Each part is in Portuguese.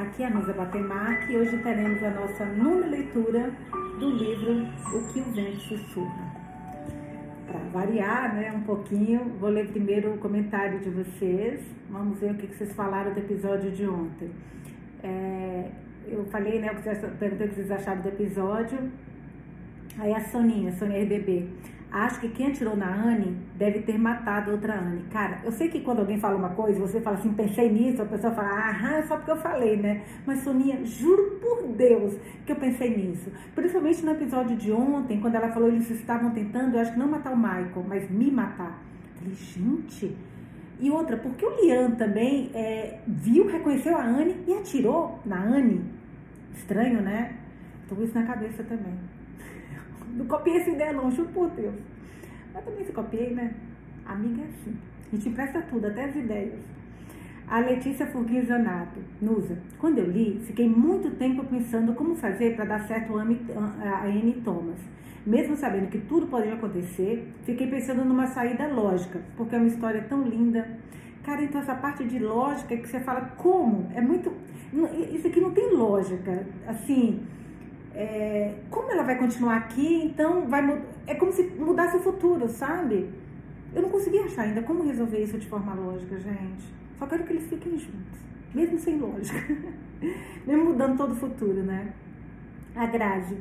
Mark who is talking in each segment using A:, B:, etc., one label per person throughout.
A: Aqui é a Nusa Batemac e hoje teremos a nossa nona leitura do livro O que o Vento Sussurra. Para variar né, um pouquinho, vou ler primeiro o comentário de vocês. Vamos ver o que vocês falaram do episódio de ontem. É, eu falei, né, perguntei o que vocês acharam do episódio. Aí a Soninha, Sonia RBB acho que quem atirou na Anne deve ter matado outra Anne. Cara, eu sei que quando alguém fala uma coisa, você fala assim, pensei nisso, a pessoa fala, ah, é só porque eu falei, né? Mas Soninha, juro por Deus que eu pensei nisso. Principalmente no episódio de ontem, quando ela falou eles estavam tentando, eu acho que não matar o Michael, mas me matar. falei, gente. E outra, porque o Lian também é, viu, reconheceu a Anne e atirou na Anne. Estranho, né? Tô com isso na cabeça também. Não copiei essa ideia não, juro por Deus. Mas também se copiei, né? Amiga é assim. A gente presta tudo, até as ideias. A Letícia Furguinho Nusa. Quando eu li, fiquei muito tempo pensando como fazer para dar certo a Anne Thomas. Mesmo sabendo que tudo poderia acontecer, fiquei pensando numa saída lógica, porque é uma história tão linda. Cara, então essa parte de lógica que você fala como, é muito. Isso aqui não tem lógica. Assim, é, como ela vai continuar aqui, então vai é como se mudasse o futuro, sabe? Eu não consegui achar ainda como resolver isso de forma lógica, gente. Só quero que eles fiquem juntos, mesmo sem lógica, mesmo mudando todo o futuro, né? A Grazi.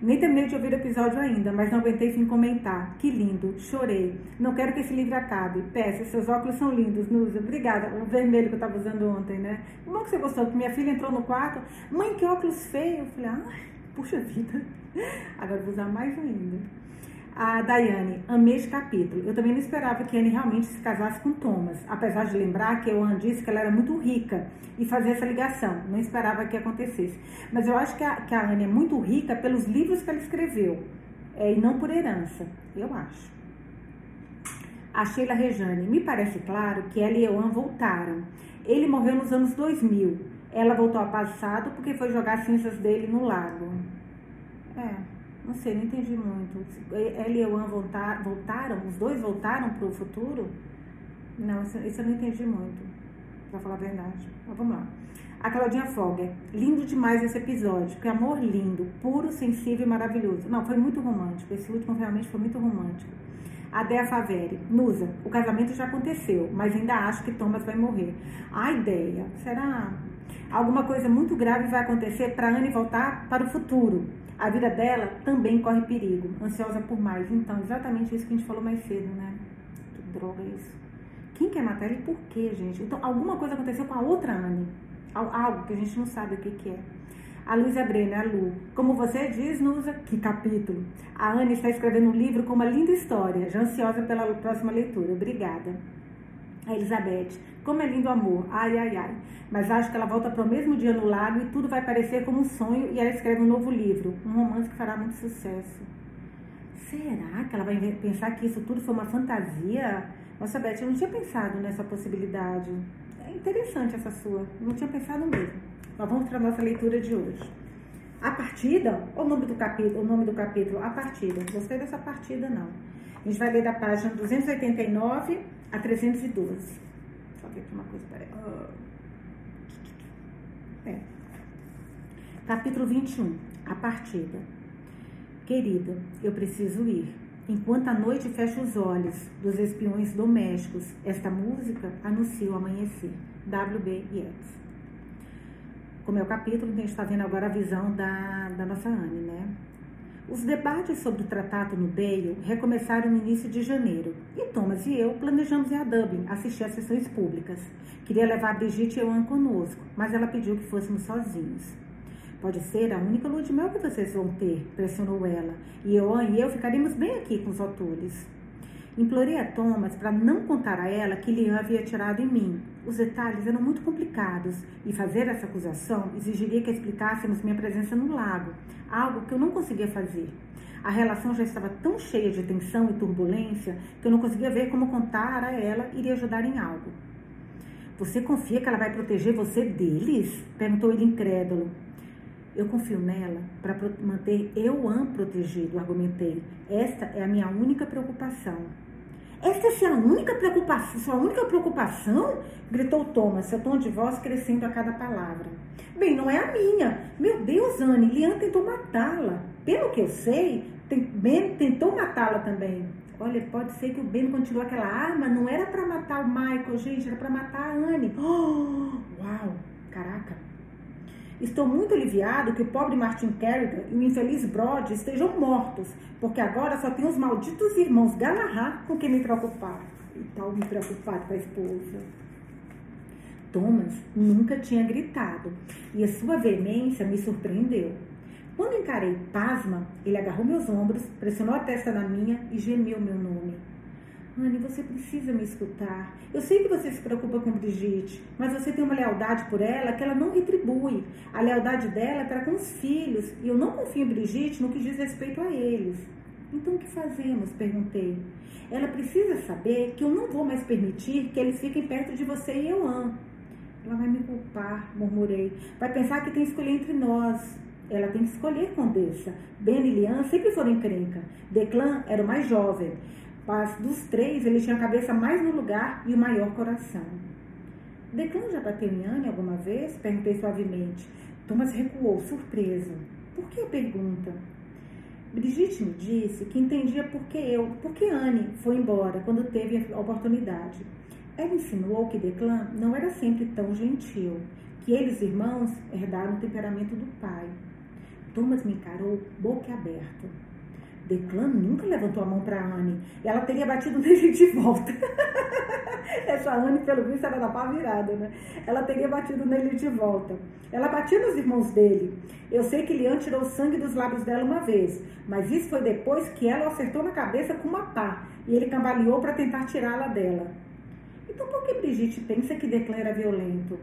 A: Nem terminei de ouvir o episódio ainda, mas não aguentei sem comentar. Que lindo, chorei. Não quero que esse livro acabe. Peça, seus óculos são lindos, Nusa. Obrigada. O vermelho que eu estava usando ontem, né? Como que você gostou? Que minha filha entrou no quarto. Mãe, que óculos feio. Eu falei, ah, Puxa vida. Agora vou usar mais ainda. A Daiane, amei esse capítulo. Eu também não esperava que Anne realmente se casasse com Thomas, apesar de lembrar que o Anne disse que ela era muito rica e fazer essa ligação. Não esperava que acontecesse. Mas eu acho que a, que a Anne é muito rica pelos livros que ela escreveu é, e não por herança. Eu acho. A Sheila Rejane, me parece claro que ela e Ewan voltaram. Ele morreu nos anos 2000 ela voltou ao passado porque foi jogar cinzas dele no lago. É, não sei, não entendi muito. Ela e Ewan voltaram, os dois voltaram para o futuro? Não, isso eu não entendi muito, para falar a verdade. Mas vamos lá. A Claudinha Fogger, lindo demais esse episódio, que amor lindo, puro, sensível e maravilhoso. Não, foi muito romântico, esse último realmente foi muito romântico. A Dea Faveri, Nusa, o casamento já aconteceu, mas ainda acho que Thomas vai morrer. A ideia, será? Alguma coisa muito grave vai acontecer para Anne voltar para o futuro. A vida dela também corre perigo, ansiosa por mais. Então, exatamente isso que a gente falou mais cedo, né? Que droga é isso. Quem quer matar ele por quê, gente? Então, alguma coisa aconteceu com a outra Anne. Algo que a gente não sabe o que, que é. A Luísa Brenner, a Lu. Como você diz, Nusa, que capítulo. A Anne está escrevendo um livro com uma linda história, já ansiosa pela próxima leitura. Obrigada. A Elizabeth, como é lindo o amor, ai, ai, ai. Mas acho que ela volta para o mesmo dia no lago e tudo vai parecer como um sonho e ela escreve um novo livro, um romance que fará muito sucesso. Será que ela vai pensar que isso tudo foi uma fantasia? Nossa, Beth, eu não tinha pensado nessa possibilidade. É interessante essa sua, não tinha pensado mesmo. Mas vamos para a nossa leitura de hoje. A partida, o nome do capítulo, o nome do capítulo, a partida. Gostei dessa partida, não. A gente vai ler da página 289 a 312. Só ver aqui uma coisa, peraí. É. Capítulo 21. A partida. Querida, eu preciso ir. Enquanto a noite fecha os olhos dos espiões domésticos, esta música anuncia o amanhecer. W.B. Yeats. Como é o capítulo, a gente está vendo agora a visão da, da nossa Anne, né? Os debates sobre o tratado no Dale recomeçaram no início de janeiro e Thomas e eu planejamos ir a Dublin assistir às sessões públicas. Queria levar Brigitte e Ewan conosco, mas ela pediu que fôssemos sozinhos. Pode ser a única lua de mel que vocês vão ter, pressionou ela, e Ewan e eu ficaremos bem aqui com os autores. Implorei a Thomas para não contar a ela que Liam havia tirado em mim. Os detalhes eram muito complicados e fazer essa acusação exigiria que explicássemos minha presença no lago, algo que eu não conseguia fazer. A relação já estava tão cheia de tensão e turbulência que eu não conseguia ver como contar a ela iria ajudar em algo. Você confia que ela vai proteger você deles? perguntou ele incrédulo. Eu confio nela para manter eu protegido, argumentei. Esta é a minha única preocupação. Essa é a única preocupação, sua única preocupação? Gritou Thomas, seu tom de voz crescendo a cada palavra. Bem, não é a minha. Meu Deus, Anne, Lian tentou matá-la. Pelo que eu sei, Ben tentou matá-la também. Olha, pode ser que o Ben continuou aquela arma, não era para matar o Michael, gente, era para matar a Anne. Oh, uau, caraca. Estou muito aliviado que o pobre Martin Kerrigan e o infeliz Brod estejam mortos, porque agora só tenho os malditos irmãos Galahad com quem me preocupar. E tal me preocupar com a esposa. Thomas nunca tinha gritado e a sua veemência me surpreendeu. Quando encarei pasma, ele agarrou meus ombros, pressionou a testa na minha e gemeu meu nome. Anne, você precisa me escutar. Eu sei que você se preocupa com Brigitte, mas você tem uma lealdade por ela que ela não retribui. A lealdade dela é para com os filhos, e eu não confio em Brigitte no que diz respeito a eles. Então o que fazemos? perguntei. Ela precisa saber que eu não vou mais permitir que eles fiquem perto de você e eu amo. Ela vai me culpar, murmurei. Vai pensar que tem que escolher entre nós. Ela tem que escolher Condessa. Ben e Lian sempre foram encrenca. Declan era o mais jovem. Mas dos três, ele tinha a cabeça mais no lugar e o maior coração. Declan já bateu em Anne alguma vez? Perguntei suavemente. Thomas recuou, surpreso. Por que a pergunta? Brigitte me disse que entendia por que eu, por que Anne foi embora quando teve a oportunidade. Ela insinuou que Declan não era sempre tão gentil, que eles, irmãos, herdaram o temperamento do pai. Thomas me encarou boca aberta. Declan nunca levantou a mão para Anne. Ela teria batido nele de volta. Essa Anne, pelo visto, era da pá virada, né? Ela teria batido nele de volta. Ela batia nos irmãos dele. Eu sei que Lian tirou sangue dos lábios dela uma vez, mas isso foi depois que ela o acertou na cabeça com uma pá e ele cambaleou para tentar tirá-la dela. Então por que Brigitte pensa que Declan era violento?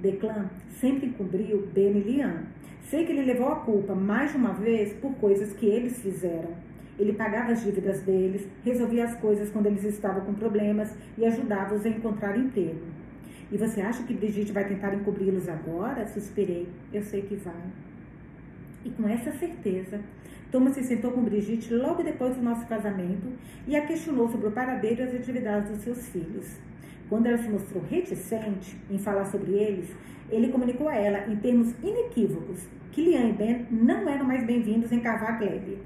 A: Declan sempre encobriu Ben e Lian. Sei que ele levou a culpa mais de uma vez por coisas que eles fizeram. Ele pagava as dívidas deles, resolvia as coisas quando eles estavam com problemas e ajudava-os a encontrar emprego. E você acha que Brigitte vai tentar encobri-los agora? Suspirei. Eu sei que vai. E com essa certeza, Thomas se sentou com Brigitte logo depois do nosso casamento e a questionou sobre o paradeiro e as atividades dos seus filhos. Quando ela se mostrou reticente em falar sobre eles, ele comunicou a ela, em termos inequívocos, que Lian e Ben não eram mais bem-vindos em Glebe.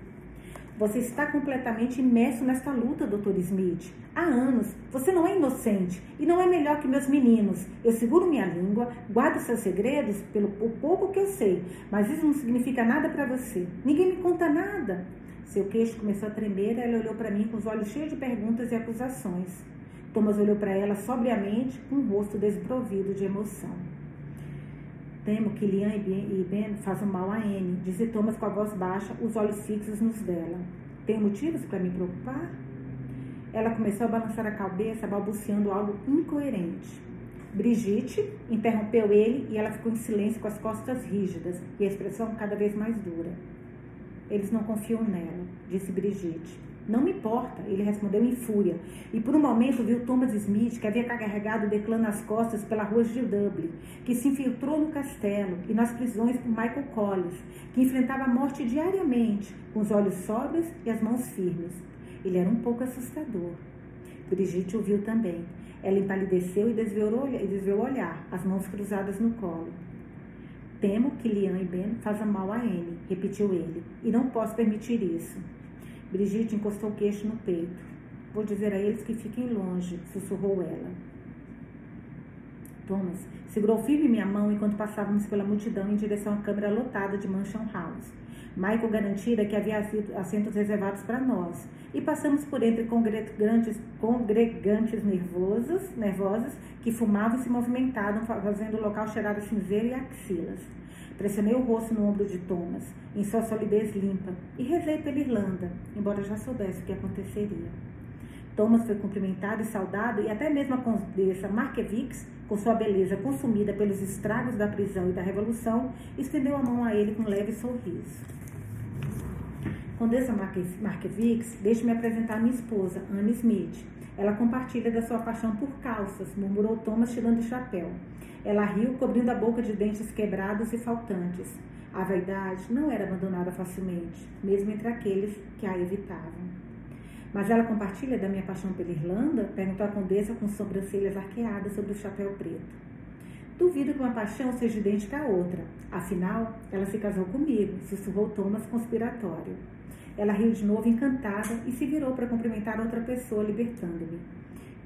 A: Você está completamente imerso nesta luta, Dr. Smith. Há anos. Você não é inocente e não é melhor que meus meninos. Eu seguro minha língua, guardo seus segredos pelo pouco que eu sei, mas isso não significa nada para você. Ninguém me conta nada. Seu queixo começou a tremer e ela olhou para mim com os olhos cheios de perguntas e acusações. Thomas olhou para ela sobriamente, com o rosto desprovido de emoção. Temo que Lian e Ben façam mal a Anne, disse Thomas com a voz baixa, os olhos fixos nos dela. Tem motivos para me preocupar? Ela começou a balançar a cabeça, balbuciando algo incoerente. Brigitte interrompeu ele e ela ficou em silêncio com as costas rígidas e a expressão cada vez mais dura. Eles não confiam nela, disse Brigitte. Não me importa, ele respondeu em fúria. E por um momento viu Thomas Smith, que havia carregado Declan nas costas pela rua de Dublin, que se infiltrou no castelo e nas prisões por Michael Collins, que enfrentava a morte diariamente, com os olhos sóbrios e as mãos firmes. Ele era um pouco assustador. Brigitte o viu também. Ela empalideceu e desviou, o olhar, as mãos cruzadas no colo. Temo que Lian e Ben façam mal a Anne, repetiu ele, e não posso permitir isso. Brigitte encostou o queixo no peito. Vou dizer a eles que fiquem longe, sussurrou ela. Thomas segurou firme minha mão enquanto passávamos pela multidão em direção à câmara lotada de Mansion House. Michael garantira que havia assentos reservados para nós e passamos por entre congregantes, congregantes nervosos, nervosos que fumavam e se movimentavam, fazendo o local cheirar a cinzeiro e axilas. Pressionei o rosto no ombro de Thomas, em sua solidez limpa, e rezei pela Irlanda, embora já soubesse o que aconteceria. Thomas foi cumprimentado e saudado, e até mesmo a condessa Markevix, com sua beleza consumida pelos estragos da prisão e da revolução, estendeu a mão a ele com um leve sorriso. Condessa Markevix, deixe-me apresentar minha esposa, Anne Smith. Ela compartilha da sua paixão por calças, murmurou Thomas tirando o chapéu. Ela riu, cobrindo a boca de dentes quebrados e faltantes. A vaidade não era abandonada facilmente, mesmo entre aqueles que a evitavam. Mas ela compartilha da minha paixão pela Irlanda? Perguntou a condessa com sobrancelhas arqueadas sobre o chapéu preto. Duvido que uma paixão seja idêntica à outra. Afinal, ela se casou comigo, sussurrou Thomas conspiratório. Ela riu de novo, encantada, e se virou para cumprimentar outra pessoa, libertando-me.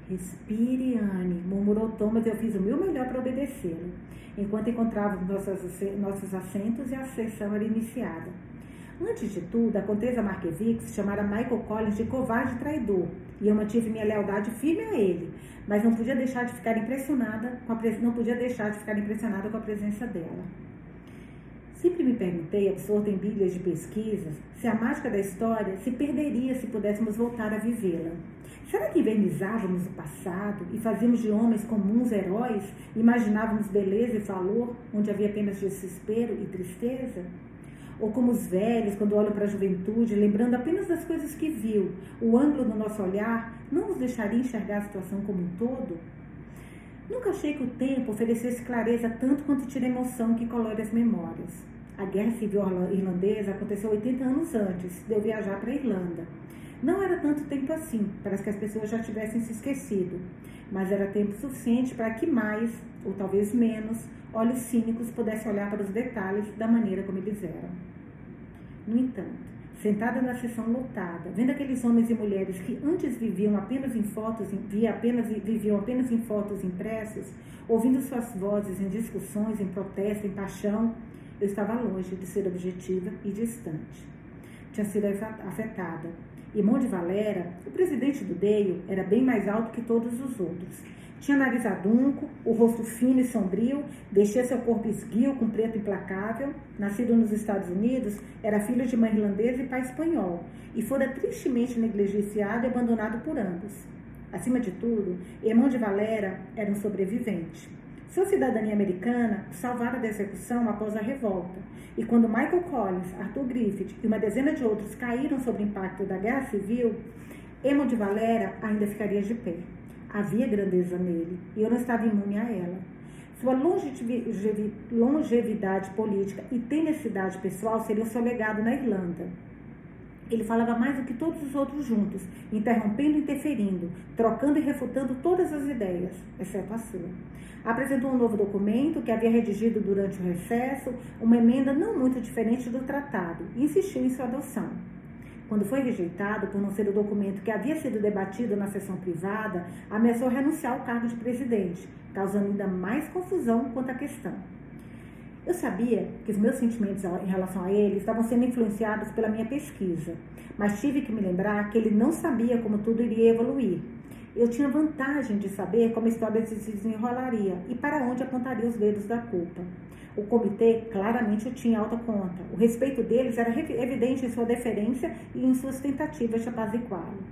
A: Respire, Anne, murmurou Thomas, eu fiz o meu melhor para obedecê-lo, enquanto encontrávamos nossos assentos e a sessão era iniciada. Antes de tudo, a Contesa Marquevix chamara Michael Collins de covarde e traidor, e eu mantive minha lealdade firme a ele, mas não podia deixar de ficar impressionada com a não podia deixar de ficar impressionada com a presença dela. Sempre me perguntei, absorta em bilhas de pesquisas, se a mágica da história se perderia se pudéssemos voltar a vivê-la. Será que invernizávamos o passado e fazíamos de homens comuns heróis? Imaginávamos beleza e valor onde havia apenas desespero e tristeza? Ou como os velhos, quando olham para a juventude, lembrando apenas das coisas que viu, o ângulo do nosso olhar não nos deixaria enxergar a situação como um todo? Nunca achei que o tempo oferecesse clareza tanto quanto tira emoção que colore as memórias. A Guerra Civil Irlandesa aconteceu 80 anos antes de eu viajar para a Irlanda. Não era tanto tempo assim, parece que as pessoas já tivessem se esquecido, mas era tempo suficiente para que mais, ou talvez menos, olhos cínicos pudessem olhar para os detalhes da maneira como eles eram. No entanto, sentada na sessão lotada, vendo aqueles homens e mulheres que antes viviam apenas em fotos, via apenas, viviam apenas em fotos impressas, ouvindo suas vozes em discussões, em protesto, em paixão, eu estava longe de ser objetiva e distante. Tinha sido afetada. E Monte Valera, o presidente do Deio, era bem mais alto que todos os outros tinha nariz adunco, o rosto fino e sombrio, vestia seu corpo esguio com preto implacável. Nascido nos Estados Unidos, era filho de mãe irlandesa e pai espanhol, e fora tristemente negligenciado e abandonado por ambos. Acima de tudo, irmão de Valera era um sobrevivente. Sua cidadania americana salvara da execução após a revolta, e quando Michael Collins, Arthur Griffith e uma dezena de outros caíram sob o impacto da Guerra Civil, Emma de Valera ainda ficaria de pé. Havia grandeza nele e eu não estava imune a ela. Sua longevidade política e tenacidade pessoal seriam seu legado na Irlanda. Ele falava mais do que todos os outros juntos, interrompendo e interferindo, trocando e refutando todas as ideias, exceto a sua. Apresentou um novo documento que havia redigido durante o recesso, uma emenda não muito diferente do tratado, e insistiu em sua adoção. Quando foi rejeitado por não ser o documento que havia sido debatido na sessão privada, ameaçou renunciar ao cargo de presidente, causando ainda mais confusão quanto à questão. Eu sabia que os meus sentimentos em relação a ele estavam sendo influenciados pela minha pesquisa, mas tive que me lembrar que ele não sabia como tudo iria evoluir. Eu tinha vantagem de saber como a história se desenrolaria e para onde apontaria os dedos da culpa. O comitê claramente tinha alta conta. O respeito deles era evidente em sua deferência e em suas tentativas de apaziguá-lo.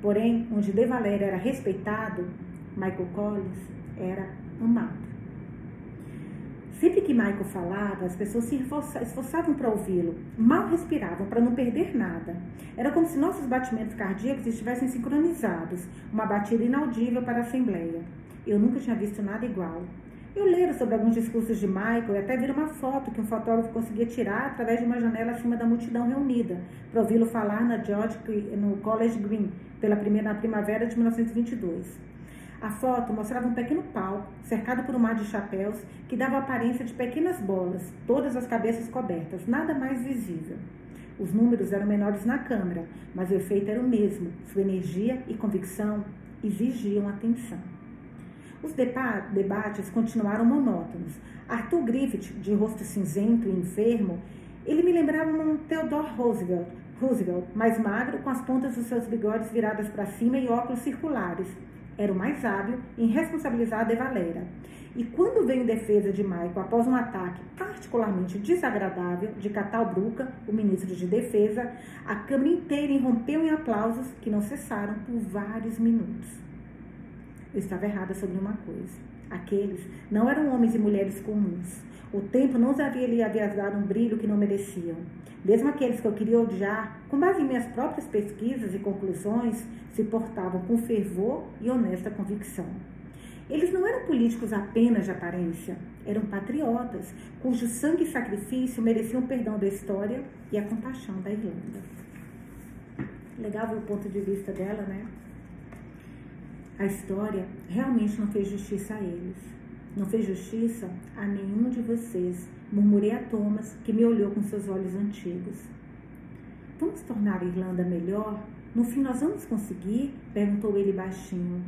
A: Porém, onde De Valéria era respeitado, Michael Collins era amado. Sempre que Michael falava, as pessoas se esforçavam para ouvi-lo, mal respiravam para não perder nada. Era como se nossos batimentos cardíacos estivessem sincronizados, uma batida inaudível para a Assembleia. Eu nunca tinha visto nada igual. Eu leram sobre alguns discursos de Michael e até viram uma foto que um fotógrafo conseguia tirar através de uma janela acima da multidão reunida, para ouvi-lo falar na George, no College Green, pela primeira, na primavera de 1922. A foto mostrava um pequeno palco, cercado por um mar de chapéus, que dava aparência de pequenas bolas, todas as cabeças cobertas, nada mais visível. Os números eram menores na câmera, mas o efeito era o mesmo. Sua energia e convicção exigiam atenção. Os debates continuaram monótonos. Arthur Griffith, de rosto cinzento e enfermo, ele me lembrava um Theodore Roosevelt, Roosevelt, mais magro, com as pontas dos seus bigodes viradas para cima e óculos circulares. Era o mais hábil em responsabilizar De Valera. E quando veio em defesa de Michael após um ataque particularmente desagradável de Catal Bruca, o ministro de Defesa, a Câmara inteira irrompeu em aplausos que não cessaram por vários minutos eu estava errada sobre uma coisa. Aqueles não eram homens e mulheres comuns. O tempo não havia lhe havia dado um brilho que não mereciam. Mesmo aqueles que eu queria odiar, com base em minhas próprias pesquisas e conclusões, se portavam com fervor e honesta convicção. Eles não eram políticos apenas de aparência, eram patriotas, cujo sangue e sacrifício mereciam o perdão da história e a compaixão da Irlanda. Legal o ponto de vista dela, né? A história realmente não fez justiça a eles. Não fez justiça a nenhum de vocês. Murmurei a Thomas, que me olhou com seus olhos antigos. Vamos tornar a Irlanda melhor? No fim, nós vamos conseguir? perguntou ele baixinho.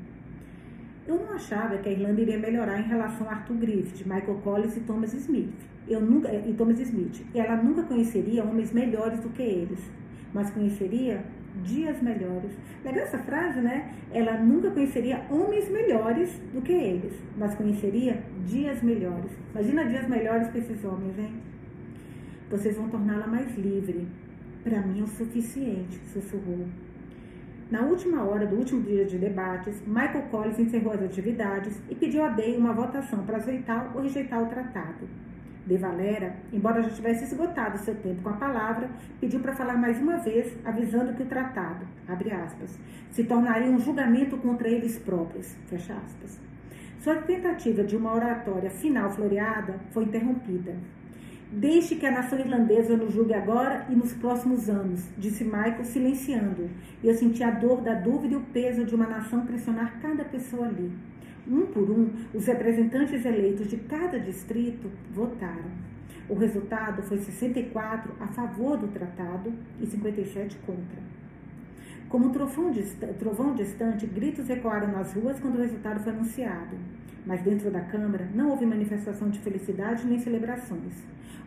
A: Eu não achava que a Irlanda iria melhorar em relação a Arthur Griffith, Michael Collins e Thomas Smith. Eu nunca, e Thomas Smith. Ela nunca conheceria homens melhores do que eles, mas conheceria dias melhores. Legal essa frase, né? Ela nunca conheceria homens melhores do que eles, mas conheceria dias melhores. Imagina dias melhores para esses homens, hein? Vocês vão torná-la mais livre. Para mim é o suficiente, sussurrou. Na última hora do último dia de debates, Michael Collins encerrou as atividades e pediu a Day uma votação para aceitar ou rejeitar o tratado. De Valera, embora já tivesse esgotado seu tempo com a palavra, pediu para falar mais uma vez, avisando que o tratado, aspas, se tornaria um julgamento contra eles próprios. Sua tentativa de uma oratória final floreada foi interrompida. Deixe que a nação irlandesa nos julgue agora e nos próximos anos, disse Michael, silenciando. Eu senti a dor da dúvida e o peso de uma nação pressionar cada pessoa ali. Um por um, os representantes eleitos de cada distrito votaram. O resultado foi 64 a favor do tratado e 57 contra. Como trovão distante, gritos ecoaram nas ruas quando o resultado foi anunciado. Mas dentro da Câmara não houve manifestação de felicidade nem celebrações.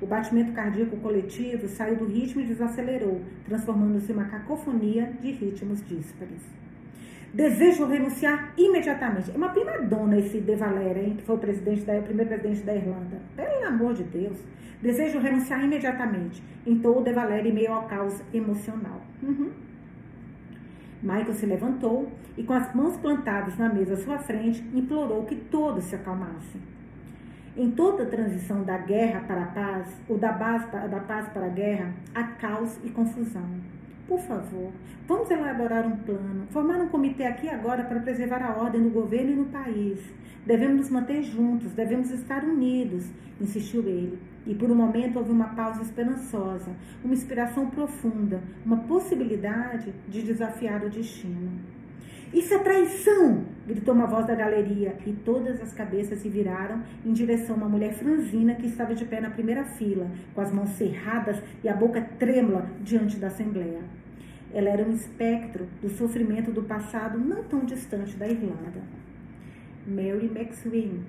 A: O batimento cardíaco coletivo saiu do ritmo e desacelerou, transformando-se em uma cacofonia de ritmos díspares. Desejo renunciar imediatamente. É uma prima dona esse De Valera, hein, que foi o, presidente da, o primeiro presidente da Irlanda. Pelo amor de Deus. Desejo renunciar imediatamente. Entrou o De Valera em meio ao caos emocional. Uhum. Michael se levantou e, com as mãos plantadas na mesa à sua frente, implorou que todos se acalmassem. Em toda transição da guerra para a paz, ou da, paz, da paz para a guerra, há caos e confusão. Por favor, vamos elaborar um plano, formar um comitê aqui agora para preservar a ordem no governo e no país. Devemos nos manter juntos, devemos estar unidos, insistiu ele. E por um momento houve uma pausa esperançosa, uma inspiração profunda, uma possibilidade de desafiar o destino. Isso é traição! gritou uma voz da galeria e todas as cabeças se viraram em direção a uma mulher franzina que estava de pé na primeira fila, com as mãos cerradas e a boca trêmula diante da Assembleia. Ela era um espectro do sofrimento do passado não tão distante da Irlanda. Mary McSween,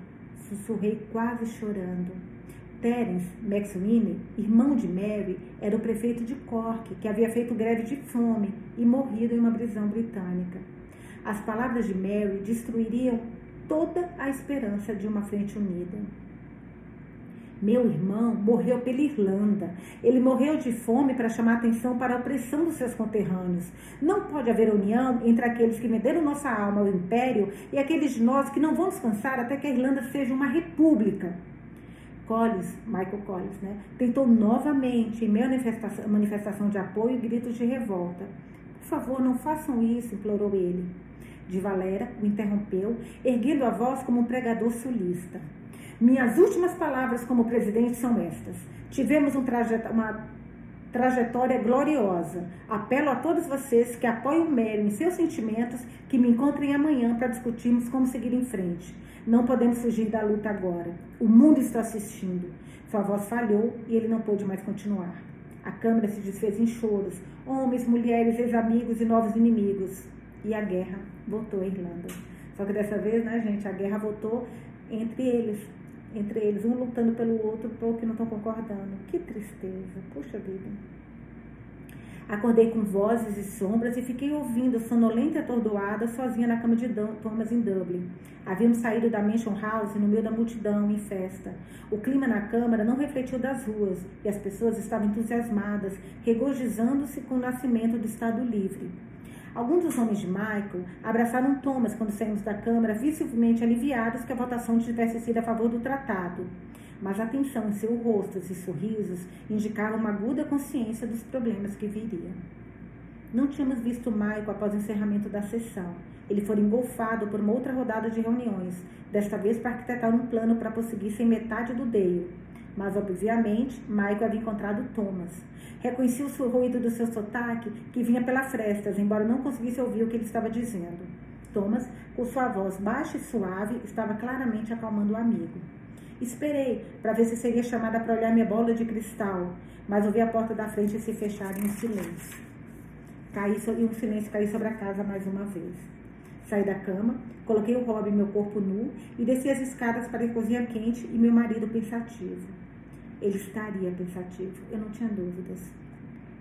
A: sussurrei quase chorando. Terence McSween, irmão de Mary, era o prefeito de Cork, que havia feito greve de fome e morrido em uma prisão britânica. As palavras de Mary destruiriam toda a esperança de uma frente unida. Meu irmão morreu pela Irlanda. Ele morreu de fome para chamar atenção para a opressão dos seus conterrâneos. Não pode haver união entre aqueles que venderam nossa alma ao império e aqueles de nós que não vão descansar até que a Irlanda seja uma república. Collins, Michael Collins, né, tentou novamente, em manifestação, manifestação de apoio e gritos de revolta. Por favor, não façam isso, implorou ele de Valera o interrompeu, erguendo a voz como um pregador sulista. Minhas últimas palavras como presidente são estas. Tivemos um trajet uma trajetória gloriosa. Apelo a todos vocês que apoiam o Mary em seus sentimentos que me encontrem amanhã para discutirmos como seguir em frente. Não podemos fugir da luta agora. O mundo está assistindo. Sua voz falhou e ele não pôde mais continuar. A câmara se desfez em choros. Homens, mulheres, ex-amigos e novos inimigos e a guerra voltou à Irlanda. Só que dessa vez, né, gente, a guerra voltou entre eles, entre eles, um lutando pelo outro, porque não estão concordando. Que tristeza, puxa vida. Acordei com vozes e sombras e fiquei ouvindo, sonolenta e atordoada, sozinha na cama de Thomas em Dublin. Havíamos saído da Mansion House no meio da multidão, em festa. O clima na Câmara não refletiu das ruas e as pessoas estavam entusiasmadas, regozijando-se com o nascimento do Estado Livre. Alguns dos homens de Michael abraçaram Thomas quando saímos da Câmara, visivelmente aliviados que a votação tivesse sido a favor do tratado. Mas a tensão em seus rostos e sorrisos indicava uma aguda consciência dos problemas que viriam. Não tínhamos visto Michael após o encerramento da sessão. Ele foi engolfado por uma outra rodada de reuniões, desta vez para arquitetar um plano para prosseguir sem metade do Dale. Mas obviamente Michael havia encontrado Thomas. Reconheci o ruído do seu sotaque que vinha pelas frestas, embora não conseguisse ouvir o que ele estava dizendo. Thomas, com sua voz baixa e suave, estava claramente acalmando o amigo. Esperei para ver se seria chamada para olhar minha bola de cristal, mas ouvi a porta da frente se fechar em silêncio. Caí e um silêncio caiu sobre a casa mais uma vez. Saí da cama, coloquei o Rob em meu corpo nu e desci as escadas para a cozinha quente e meu marido pensativo. Ele estaria pensativo, eu não tinha dúvidas.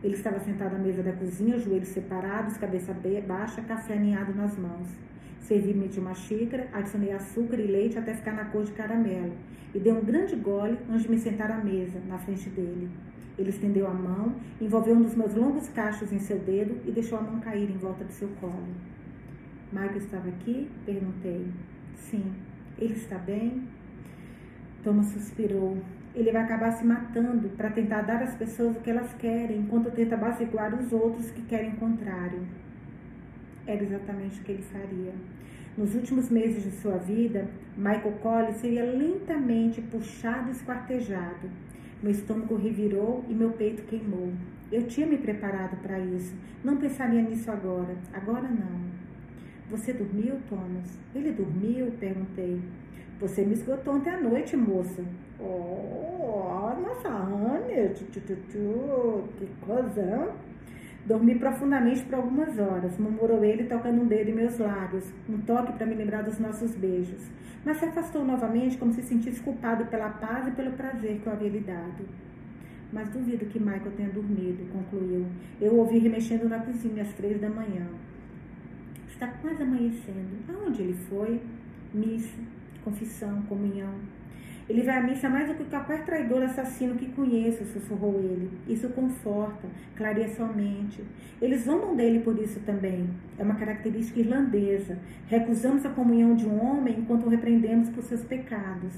A: Ele estava sentado à mesa da cozinha, joelhos separados, cabeça baixa, café aninhado nas mãos. Servi-me de uma xícara, adicionei açúcar e leite até ficar na cor de caramelo e dei um grande gole antes de me sentar à mesa, na frente dele. Ele estendeu a mão, envolveu um dos meus longos cachos em seu dedo e deixou a mão cair em volta de seu colo. Marco estava aqui? Perguntei. Sim. Ele está bem? Thomas suspirou. Ele vai acabar se matando para tentar dar às pessoas o que elas querem, enquanto tenta basiguar os outros que querem o contrário. Era exatamente o que ele faria. Nos últimos meses de sua vida, Michael Collins seria lentamente puxado e esquartejado. Meu estômago revirou e meu peito queimou. Eu tinha me preparado para isso. Não pensaria nisso agora. Agora não. Você dormiu, Thomas? Ele dormiu? Perguntei. Você me esgotou ontem à noite, moça. Oh, nossa, Anne, que coisa. Dormi profundamente por algumas horas, murmurou ele, tocando um dedo em meus lábios, um toque para me lembrar dos nossos beijos. Mas se afastou novamente, como se sentisse culpado pela paz e pelo prazer que eu havia lhe dado. Mas duvido que Michael tenha dormido, concluiu. Eu ouvi remexendo na cozinha às três da manhã. Está quase amanhecendo. Aonde ele foi? Missa, confissão, comunhão. Ele vai à missa mais do que qualquer traidor assassino que conheço, sussurrou ele. Isso conforta, clareia sua mente. Eles zombam dele por isso também. É uma característica irlandesa. Recusamos a comunhão de um homem enquanto o repreendemos por seus pecados.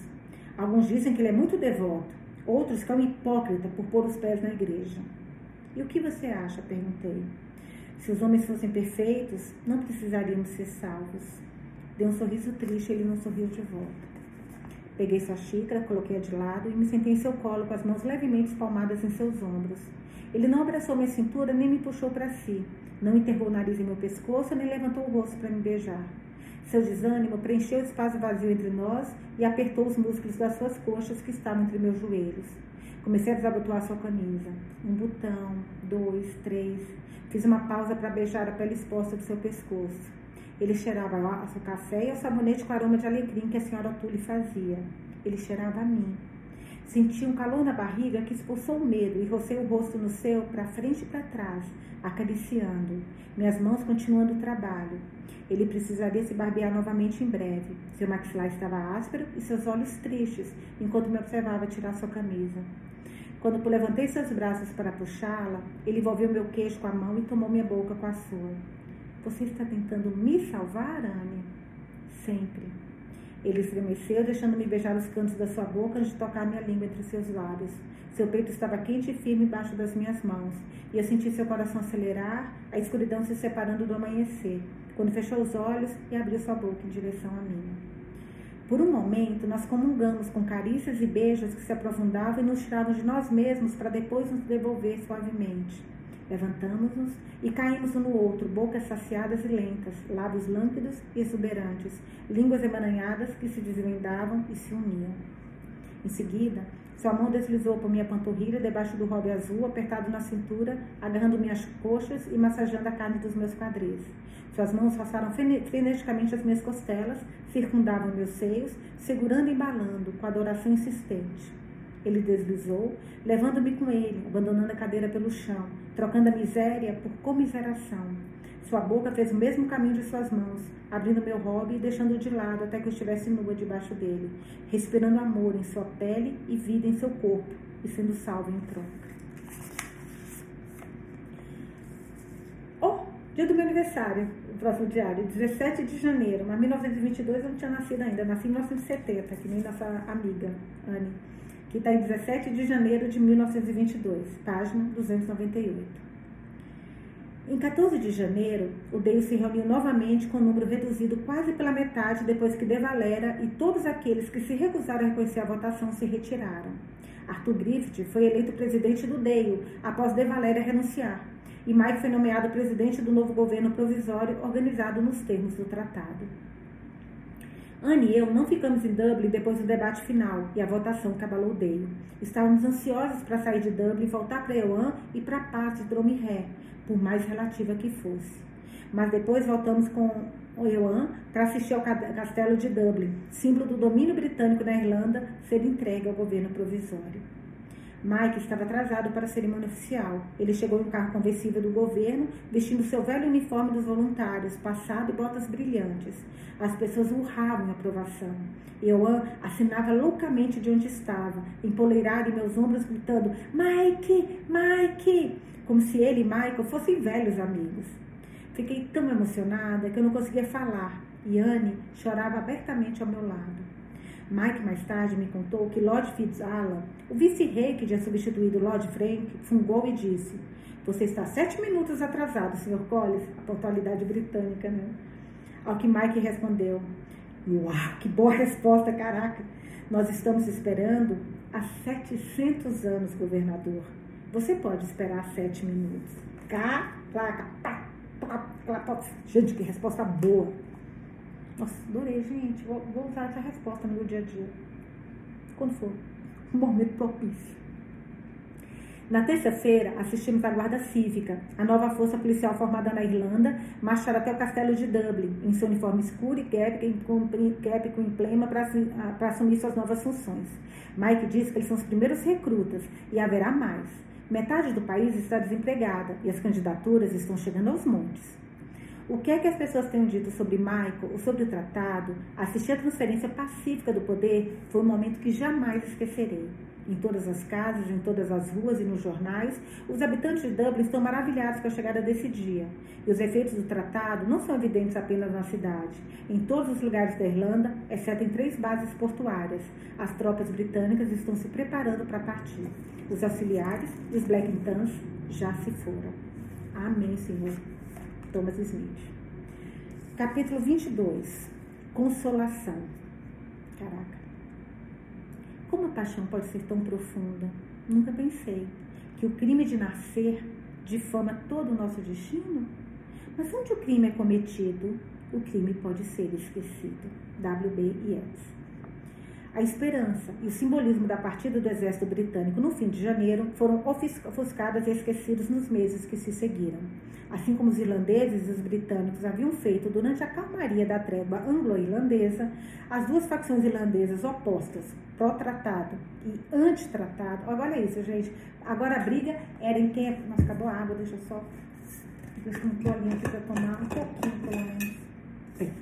A: Alguns dizem que ele é muito devoto, outros que é um hipócrita por pôr os pés na igreja. E o que você acha? perguntei. Se os homens fossem perfeitos, não precisaríamos ser salvos. Deu um sorriso triste e ele não sorriu de volta. Peguei sua xícara, coloquei-a de lado e me sentei em seu colo com as mãos levemente espalmadas em seus ombros. Ele não abraçou minha cintura nem me puxou para si. Não enterrou o nariz em meu pescoço nem levantou o rosto para me beijar. Seu desânimo preencheu o espaço vazio entre nós e apertou os músculos das suas coxas que estavam entre meus joelhos. Comecei a desabotoar sua camisa. Um botão, dois, três. Fiz uma pausa para beijar a pele exposta do seu pescoço. Ele cheirava o café e o sabonete com aroma de alecrim que a senhora Tully fazia. Ele cheirava a mim. Senti um calor na barriga que expulsou o medo e rocei o rosto no seu para frente e para trás, acariciando, minhas mãos continuando o trabalho. Ele precisaria se barbear novamente em breve. Seu maxilar estava áspero e seus olhos tristes, enquanto me observava tirar sua camisa. Quando levantei seus braços para puxá-la, ele envolveu meu queixo com a mão e tomou minha boca com a sua. Você está tentando me salvar, Anne? Sempre. Ele estremeceu, deixando-me beijar os cantos da sua boca antes de tocar minha língua entre seus lábios. Seu peito estava quente e firme embaixo das minhas mãos, e eu senti seu coração acelerar, a escuridão se separando do amanhecer, quando fechou os olhos e abriu sua boca em direção à minha. Por um momento, nós comungamos com carícias e beijos que se aprofundavam e nos tiravam de nós mesmos para depois nos devolver suavemente. Levantamos-nos e caímos um no outro, bocas saciadas e lentas, lábios lânguidos e exuberantes, línguas emaranhadas que se desvendavam e se uniam. Em seguida, sua mão deslizou por minha panturrilha debaixo do robe azul, apertado na cintura, agarrando minhas coxas e massageando a carne dos meus quadris. Suas mãos passaram freneticamente as minhas costelas, circundavam meus seios, segurando e embalando, com adoração insistente. Ele deslizou, levando-me com ele, abandonando a cadeira pelo chão, trocando a miséria por comiseração. Sua boca fez o mesmo caminho de suas mãos, abrindo meu hobby e deixando de lado até que eu estivesse nua debaixo dele, respirando amor em sua pele e vida em seu corpo e sendo salvo em troca. Oh, dia do meu aniversário, o próximo diário, 17 de janeiro, mas 1922 eu não tinha nascido ainda, nasci em 1970, que nem nossa amiga, Anne que está em 17 de janeiro de 1922, página 298. Em 14 de janeiro, o DEIO se reuniu novamente com um número reduzido quase pela metade depois que De Valera e todos aqueles que se recusaram a reconhecer a votação se retiraram. Arthur Griffith foi eleito presidente do DEIO após De Valéria renunciar. E Mike foi nomeado presidente do novo governo provisório organizado nos termos do tratado. Anne e eu não ficamos em Dublin depois do debate final e a votação que abalou Dale. Estávamos ansiosos para sair de Dublin voltar para Euan e para a paz de Dromiré, por mais relativa que fosse. Mas depois voltamos com o Euan para assistir ao castelo de Dublin, símbolo do domínio britânico na Irlanda, ser entregue ao governo provisório. Mike estava atrasado para a cerimônia oficial. Ele chegou em um carro conversível do governo, vestindo seu velho uniforme dos voluntários, passado e botas brilhantes. As pessoas urravam em aprovação. Euan assinava loucamente de onde estava, empoleirado em meus ombros, gritando: Mike, Mike! Como se ele e Michael fossem velhos amigos. Fiquei tão emocionada que eu não conseguia falar e Anne chorava abertamente ao meu lado. Mike mais tarde me contou que Lord Fitzalan, o vice-rei que tinha substituído Lord Frank, fungou e disse: Você está sete minutos atrasado, Sr. Collins, a pontualidade britânica, né? Ao que Mike respondeu: Uau, que boa resposta, caraca! Nós estamos esperando há 700 anos, governador. Você pode esperar sete minutos. Caraca! Gente, que resposta boa. Nossa, adorei, gente. Vou, vou usar essa resposta no meu dia a dia. Quando for um momento propício. Na terça-feira, assistimos à Guarda Cívica, a nova força policial formada na Irlanda, marchar até o castelo de Dublin, em seu uniforme escuro e cap com, cap com emblema para assumir suas novas funções. Mike disse que eles são os primeiros recrutas e haverá mais. Metade do país está desempregada e as candidaturas estão chegando aos montes. O que é que as pessoas têm dito sobre Michael ou sobre o tratado? Assistir à transferência pacífica do poder foi um momento que jamais esquecerei. Em todas as casas, em todas as ruas e nos jornais, os habitantes de Dublin estão maravilhados com a chegada desse dia. E os efeitos do tratado não são evidentes apenas na cidade. Em todos os lugares da Irlanda, exceto em três bases portuárias, as tropas britânicas estão se preparando para partir. Os auxiliares e os Blackingtons já se foram. Amém, Senhor. Thomas Smith. Capítulo 22. Consolação. Caraca. Como a paixão pode ser tão profunda? Nunca pensei que o crime de nascer difama todo o nosso destino? Mas onde o crime é cometido, o crime pode ser esquecido. W.B. Yeats. A esperança e o simbolismo da partida do exército britânico no fim de janeiro foram ofuscadas e esquecidos nos meses que se seguiram. Assim como os irlandeses e os britânicos haviam feito durante a calmaria da trégua anglo-irlandesa, as duas facções irlandesas opostas, pró-tratado e anti-tratado, olha isso, gente. Agora a briga era em quem. Nossa, acabou a água, deixa eu só. Deixa um colinho aqui tomar um pouquinho, pelo menos. Peraí,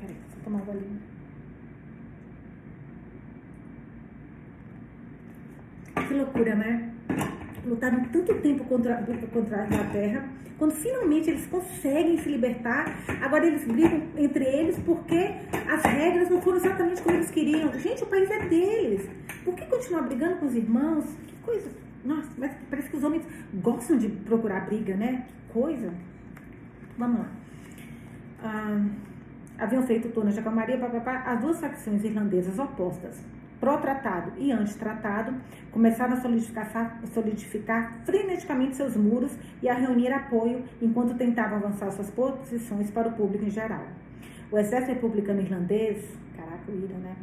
A: peraí, só tomar um golinho. Que loucura, né? Lutaram tanto tempo contra, contra a Inglaterra, quando finalmente eles conseguem se libertar, agora eles brigam entre eles porque as regras não foram exatamente como eles queriam. Gente, o país é deles. Por que continuar brigando com os irmãos? Que coisa. Nossa, mas parece que os homens gostam de procurar briga, né? Que coisa. Vamos lá. Ah, haviam feito turnos de acalmaria, papapá, as duas facções irlandesas opostas pró-tratado e anti-tratado, começaram a solidificar, solidificar freneticamente seus muros e a reunir apoio enquanto tentavam avançar suas posições para o público em geral. O exército republicano irlandês, caraca, Ira, né?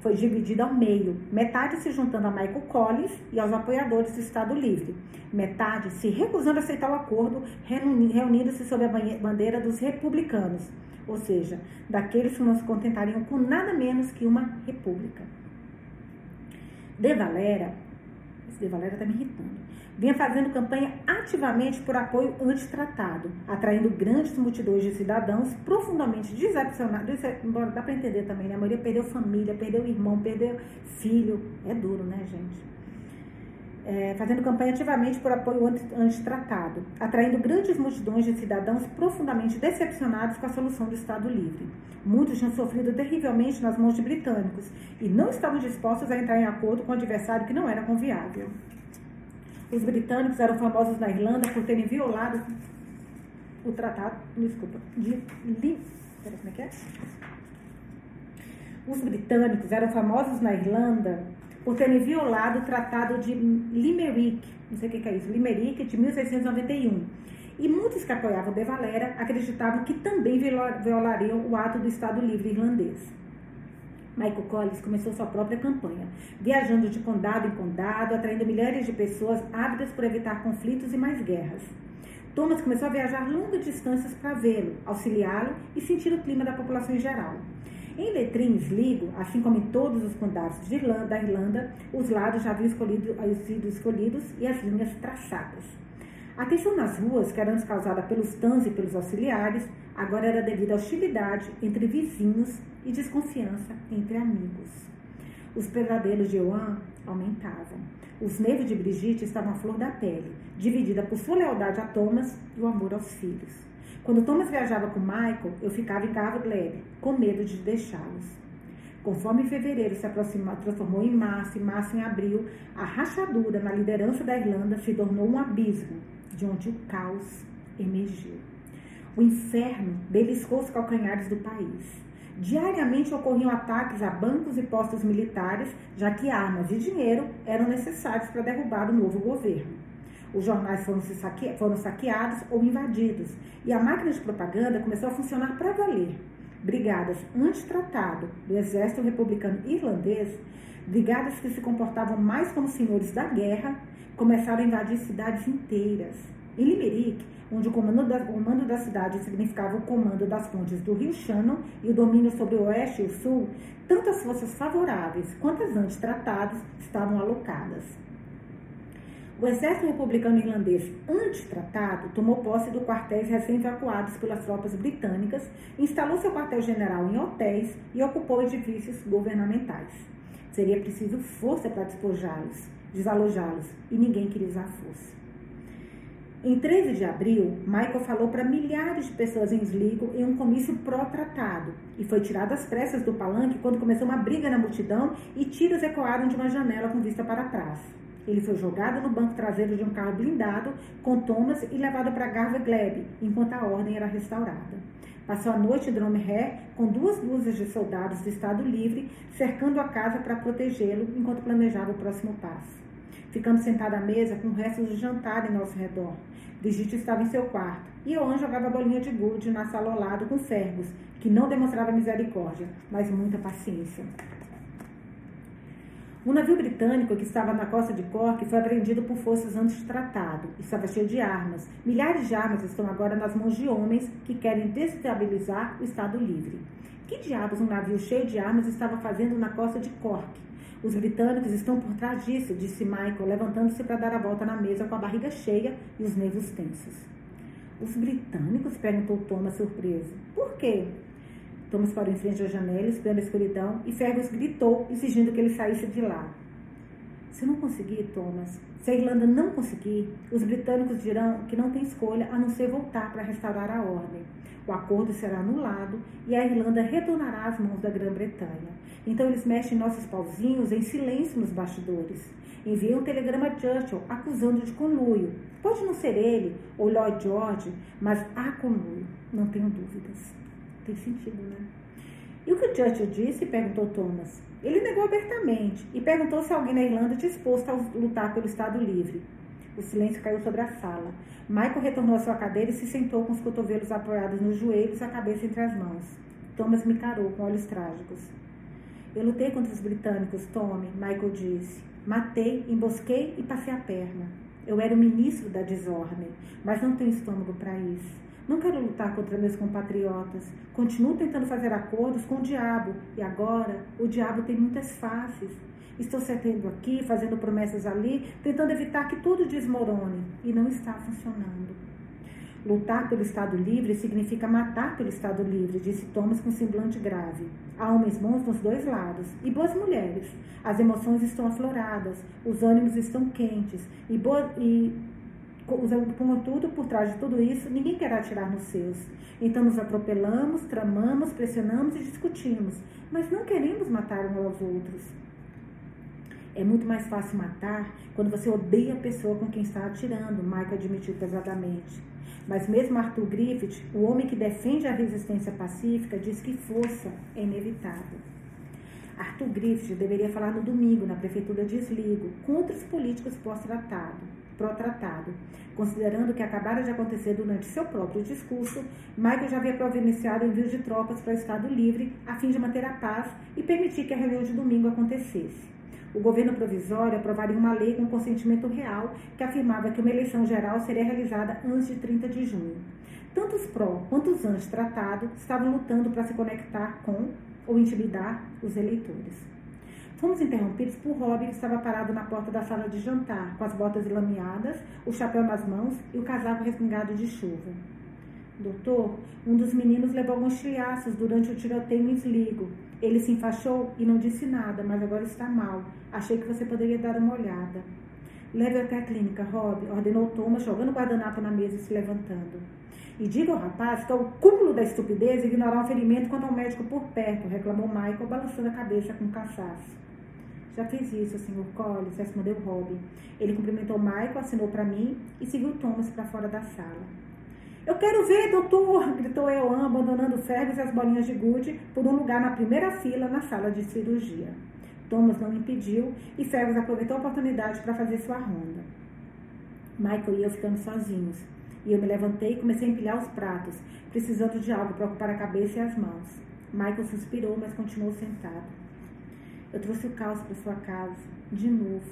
A: Foi dividido ao meio, metade se juntando a Michael Collins e aos apoiadores do Estado Livre, metade se recusando a aceitar o acordo, reunindo-se sob a bandeira dos republicanos, ou seja, daqueles que não se contentariam com nada menos que uma república. De Valera, esse De Valera está me irritando, vinha fazendo campanha ativamente por apoio antitratado, atraindo grandes multidões de cidadãos profundamente decepcionados. É, embora dá para entender também, né? A maioria perdeu família, perdeu irmão, perdeu filho. É duro, né, gente? É, fazendo campanha ativamente por apoio antitratado, atraindo grandes multidões de cidadãos profundamente decepcionados com a solução do Estado Livre. Muitos tinham sofrido terrivelmente nas mãos de britânicos e não estavam dispostos a entrar em acordo com um adversário que não era conviável. Os britânicos eram famosos na Irlanda por terem violado o tratado, desculpa, de pera, como é que é? Os britânicos eram famosos na Irlanda por terem violado o Tratado de Limerick, não sei o que é isso, Limerick de 1691. E muitos que apoiavam De Valera acreditavam que também violariam o ato do Estado Livre Irlandês. Michael Collins começou sua própria campanha, viajando de condado em condado, atraindo milhares de pessoas ávidas por evitar conflitos e mais guerras. Thomas começou a viajar longas distâncias para vê-lo, auxiliá-lo e sentir o clima da população em geral. Em Letrim Sligo, assim como em todos os condados Irlanda, da Irlanda, os lados já haviam escolhido, sido escolhidos e as linhas traçadas. A tensão nas ruas, que era antes causada pelos tãs e pelos auxiliares, agora era devido à hostilidade entre vizinhos e desconfiança entre amigos. Os pesadelos de Joan aumentavam. Os nervos de Brigitte estavam à flor da pele, dividida por sua lealdade a Thomas e o amor aos filhos. Quando Thomas viajava com Michael, eu ficava em carro leve, com medo de deixá-los. Conforme fevereiro se aproximou, transformou em março e março em abril, a rachadura na liderança da Irlanda se tornou um abismo, de onde o caos emergiu. O inferno beliscou os calcanhares do país. Diariamente ocorriam ataques a bancos e postos militares, já que armas e dinheiro eram necessários para derrubar o novo governo. Os jornais foram, saque... foram saqueados ou invadidos e a máquina de propaganda começou a funcionar para valer. Brigadas anti-tratado do Exército Republicano Irlandês, brigadas que se comportavam mais como senhores da guerra, começaram a invadir cidades inteiras. Em Limerick, onde o comando, da, o comando da cidade significava o comando das pontes do rio Shannon e o domínio sobre o oeste e o sul, tanto as forças favoráveis quanto as antitratadas estavam alocadas. O exército republicano irlandês antitratado tomou posse do quartéis recém-evacuados pelas tropas britânicas, instalou seu quartel-general em hotéis e ocupou edifícios governamentais. Seria preciso força para despojá-los, desalojá-los, e ninguém queria usar força. Em 13 de abril, Michael falou para milhares de pessoas em Sligo em um comício pró-tratado e foi tirado às pressas do palanque quando começou uma briga na multidão e tiros ecoaram de uma janela com vista para trás. Ele foi jogado no banco traseiro de um carro blindado com Thomas e levado para Garva Glebe, enquanto a ordem era restaurada. Passou a noite em Dromhere com duas dúzias de soldados do Estado Livre cercando a casa para protegê-lo enquanto planejava o próximo passo. Ficando sentada à mesa com restos de jantar em nosso redor. Brigitte estava em seu quarto e Oan jogava bolinha de gude na sala ao lado com Fergus, que não demonstrava misericórdia, mas muita paciência. Um navio britânico que estava na costa de Cork foi apreendido por forças antitratado. Estava cheio de armas. Milhares de armas estão agora nas mãos de homens que querem desestabilizar o Estado Livre. Que diabos um navio cheio de armas estava fazendo na costa de Cork? Os britânicos estão por trás disso, disse Michael, levantando-se para dar a volta na mesa com a barriga cheia e os nervos tensos. Os britânicos? perguntou Thomas surpreso. Por quê? Thomas parou em frente à janela, espiando a escuridão, e Fergus gritou, exigindo que ele saísse de lá. Se não conseguir, Thomas, se a Irlanda não conseguir, os britânicos dirão que não tem escolha a não ser voltar para restaurar a ordem. O acordo será anulado e a Irlanda retornará às mãos da Grã-Bretanha. Então eles mexem nossos pauzinhos em silêncio nos bastidores. Enviam um telegrama a Churchill acusando de conluio. Pode não ser ele ou Lloyd George, mas há conluio, não tenho dúvidas. Tem sentido, né? E o que o Churchill disse? perguntou Thomas. Ele negou abertamente e perguntou se alguém na Irlanda disposto a lutar pelo Estado Livre. O silêncio caiu sobre a sala. Michael retornou à sua cadeira e se sentou com os cotovelos apoiados nos joelhos e a cabeça entre as mãos. Thomas me carou com olhos trágicos. Eu lutei contra os britânicos, Tommy, Michael disse. Matei, embosquei e passei a perna. Eu era o ministro da desordem, mas não tenho estômago para isso. Não quero lutar contra meus compatriotas. Continuo tentando fazer acordos com o diabo. E agora, o diabo tem muitas faces. Estou setendo aqui, fazendo promessas ali, tentando evitar que tudo desmorone. E não está funcionando. Lutar pelo Estado livre significa matar pelo Estado livre, disse Thomas com semblante grave. Há homens bons nos dois lados e boas mulheres. As emoções estão afloradas, os ânimos estão quentes e, e contudo, por trás de tudo isso, ninguém quer atirar nos seus. Então nos atropelamos, tramamos, pressionamos e discutimos, mas não queremos matar uns aos outros. É muito mais fácil matar quando você odeia a pessoa com quem está atirando, Michael admitiu pesadamente. Mas mesmo Arthur Griffith, o homem que defende a resistência pacífica, diz que força é inevitável. Arthur Griffith deveria falar no domingo na prefeitura de Sligo, com outros políticos pós-tratado, pró-tratado. Considerando que acabara de acontecer durante seu próprio discurso, Michael já havia providenciado envios de tropas para o Estado Livre a fim de manter a paz e permitir que a reunião de domingo acontecesse. O governo provisório aprovaria uma lei com consentimento real que afirmava que uma eleição geral seria realizada antes de 30 de junho. Tanto os pró quanto os anti-tratado estavam lutando para se conectar com ou intimidar os eleitores. Fomos interrompidos por Rob, que estava parado na porta da sala de jantar, com as botas lameadas, o chapéu nas mãos e o casaco respingado de chuva. Doutor, um dos meninos levou alguns chiaços durante o tiroteio em Sligo. Ele se enfaixou e não disse nada, mas agora está mal. Achei que você poderia dar uma olhada. Leve até a clínica, Rob, ordenou Thomas, jogando o guardanapo na mesa e se levantando. E diga ao rapaz que é o cúmulo da estupidez ignorar um ferimento quando um médico por perto, reclamou Michael, balançando a cabeça com cansaço. Já fiz isso, Sr. Collins, respondeu Rob. Ele cumprimentou Michael, assinou para mim e seguiu Thomas para fora da sala. Eu quero ver, doutor! gritou Eoan, abandonando ferros e as bolinhas de gude por um lugar na primeira fila na sala de cirurgia. Thomas não impediu e Fergus aproveitou a oportunidade para fazer sua ronda. Michael e eu ficamos sozinhos. E eu me levantei e comecei a empilhar os pratos, precisando de algo para ocupar a cabeça e as mãos. Michael suspirou, mas continuou sentado. Eu trouxe o caos para sua casa, de novo.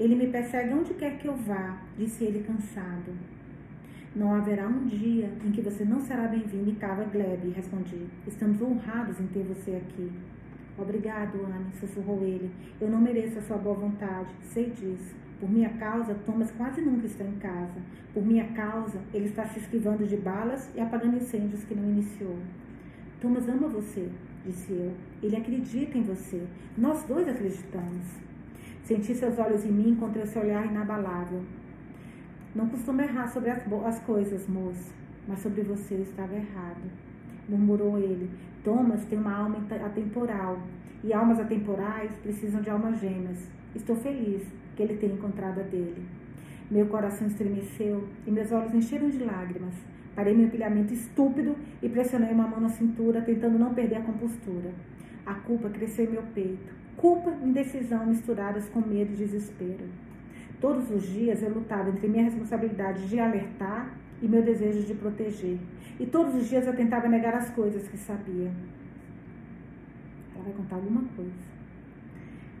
A: Ele me persegue onde quer que eu vá, disse ele cansado. Não haverá um dia em que você não será bem-vindo em Cava Glebe, respondi. Estamos honrados em ter você aqui. Obrigado, Anne, sussurrou ele. Eu não mereço a sua boa vontade, sei disso. Por minha causa, Thomas quase nunca está em casa. Por minha causa, ele está se esquivando de balas e apagando incêndios que não iniciou. Thomas ama você, disse eu. Ele acredita em você. Nós dois acreditamos. Senti seus olhos em mim encontrei seu olhar inabalável. Não costumo errar sobre as, as coisas, moço, mas sobre você eu estava errado. Murmurou ele. Thomas tem uma alma atemporal e almas atemporais precisam de almas gêmeas. Estou feliz que ele tenha encontrado a dele. Meu coração estremeceu e meus olhos encheram de lágrimas. Parei meu empilhamento estúpido e pressionei uma mão na cintura, tentando não perder a compostura. A culpa cresceu em meu peito. Culpa e indecisão misturadas com medo e desespero. Todos os dias eu lutava entre minha responsabilidade de alertar e meu desejo de proteger. E todos os dias eu tentava negar as coisas que sabia. Ela vai contar alguma coisa.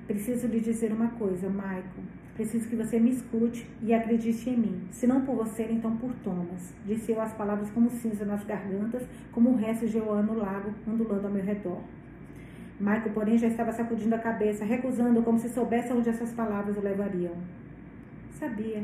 A: Preciso lhe dizer uma coisa, Michael. Preciso que você me escute e acredite em mim. Se não por você, então por Thomas. Disse eu as palavras como cinza nas gargantas, como o resto de Joana no lago, ondulando ao meu redor. Michael, porém, já estava sacudindo a cabeça, recusando como se soubesse onde essas palavras o levariam. Sabia.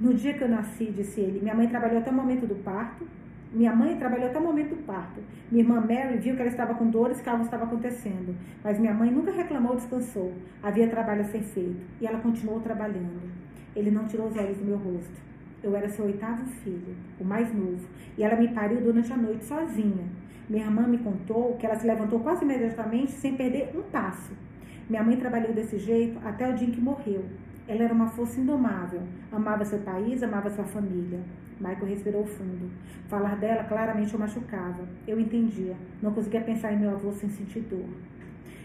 A: No dia que eu nasci, disse ele, minha mãe trabalhou até o momento do parto, minha mãe trabalhou até o momento do parto. Minha irmã Mary viu que ela estava com dores que algo estava acontecendo. Mas minha mãe nunca reclamou ou descansou. Havia trabalho a ser feito. E ela continuou trabalhando. Ele não tirou os olhos do meu rosto. Eu era seu oitavo filho, o mais novo. E ela me pariu durante a noite sozinha. Minha irmã me contou que ela se levantou quase imediatamente sem perder um passo. Minha mãe trabalhou desse jeito até o dia em que morreu. Ela era uma força indomável. Amava seu país, amava sua família. Michael respirou fundo. Falar dela claramente o machucava. Eu entendia. Não conseguia pensar em meu avô sem sentir dor.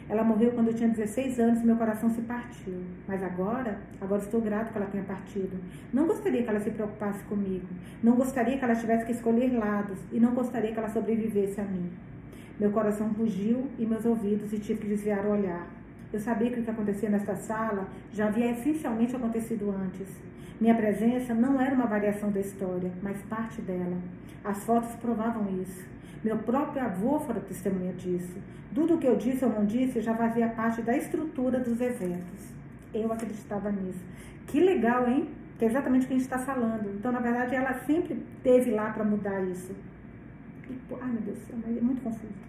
A: Ela morreu quando eu tinha 16 anos e meu coração se partiu. Mas agora, agora estou grato que ela tenha partido. Não gostaria que ela se preocupasse comigo. Não gostaria que ela tivesse que escolher lados. E não gostaria que ela sobrevivesse a mim. Meu coração rugiu e meus ouvidos e tive que desviar o olhar. Eu sabia que o que acontecia nesta sala já havia essencialmente acontecido antes. Minha presença não era uma variação da história, mas parte dela. As fotos provavam isso. Meu próprio avô fora testemunha disso. Tudo o que eu disse ou não disse já fazia parte da estrutura dos eventos. Eu acreditava nisso. Que legal, hein? Que é exatamente o que a gente está falando. Então, na verdade, ela sempre teve lá para mudar isso. E, ai, meu Deus do céu, é muito confuso.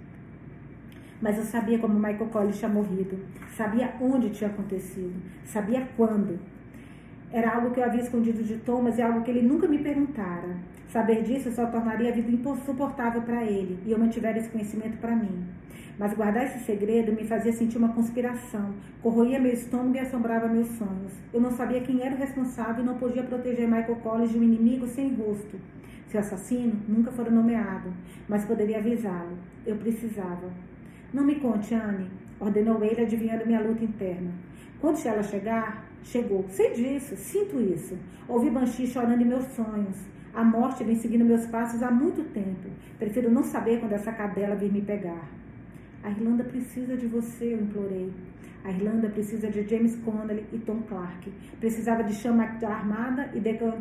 A: Mas eu sabia como Michael Collins tinha morrido, sabia onde tinha acontecido, sabia quando. Era algo que eu havia escondido de Thomas e algo que ele nunca me perguntara. Saber disso só tornaria a vida insuportável para ele e eu mantivera esse conhecimento para mim. Mas guardar esse segredo me fazia sentir uma conspiração, corroía meu estômago e assombrava meus sonhos. Eu não sabia quem era o responsável e não podia proteger Michael Collins de um inimigo sem rosto. Seu assassino nunca fora nomeado, mas poderia avisá-lo. Eu precisava. Não me conte, Anne. ordenou ele, adivinhando minha luta interna. Quando ela chegar, chegou. Sei disso, sinto isso. Ouvi Banshee chorando em meus sonhos. A morte vem seguindo meus passos há muito tempo. Prefiro não saber quando essa cadela vir me pegar. A Irlanda precisa de você, eu implorei. A Irlanda precisa de James Connolly e Tom Clark. Precisava de Sean Armada e Declan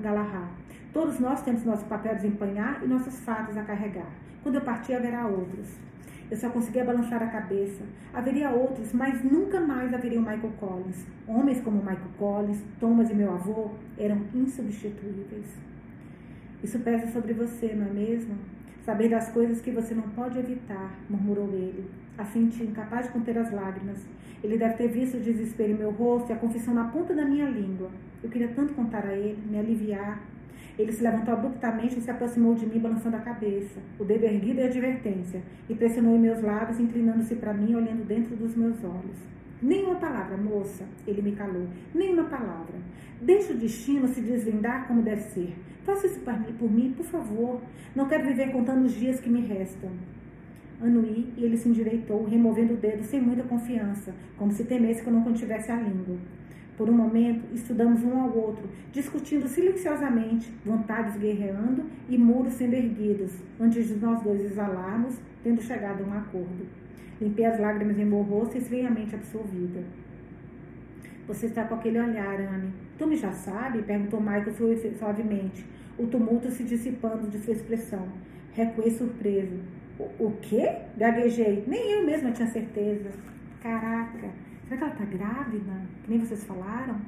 A: Galahad. Todos nós temos nosso papel a desempenhar e nossos fatos a carregar. Quando eu partir, haverá outros. Eu só conseguia balançar a cabeça. Haveria outros, mas nunca mais haveria o Michael Collins. Homens como Michael Collins, Thomas e meu avô eram insubstituíveis. Isso pesa sobre você, não é mesmo? Saber das coisas que você não pode evitar, murmurou ele, a sentir incapaz de conter as lágrimas. Ele deve ter visto o desespero em meu rosto e a confissão na ponta da minha língua. Eu queria tanto contar a ele, me aliviar. Ele se levantou abruptamente e se aproximou de mim, balançando a cabeça, o dedo erguido em advertência, e pressionou em meus lábios, inclinando-se para mim, olhando dentro dos meus olhos. Nenhuma palavra, moça, ele me calou. Nenhuma palavra. Deixe o destino se desvendar como deve ser. Faça isso por mim, por favor. Não quero viver contando os dias que me restam. Anuí e ele se endireitou, removendo o dedo sem muita confiança, como se temesse que eu não contivesse a língua. Por um momento, estudamos um ao outro, discutindo silenciosamente, vontades guerreando e muros sendo erguidos, antes de nós dois exalarmos, tendo chegado a um acordo. Limpei as lágrimas em meu rosto e esfriamente absolvida. Você está com aquele olhar, Anne. Tu me já sabe? Perguntou Michael suavemente, o tumulto se dissipando de sua expressão. Recuei surpreso. O, o quê? Gaguejei. Nem eu mesma tinha certeza. Caraca, será que ela está grávida? Que nem vocês falaram?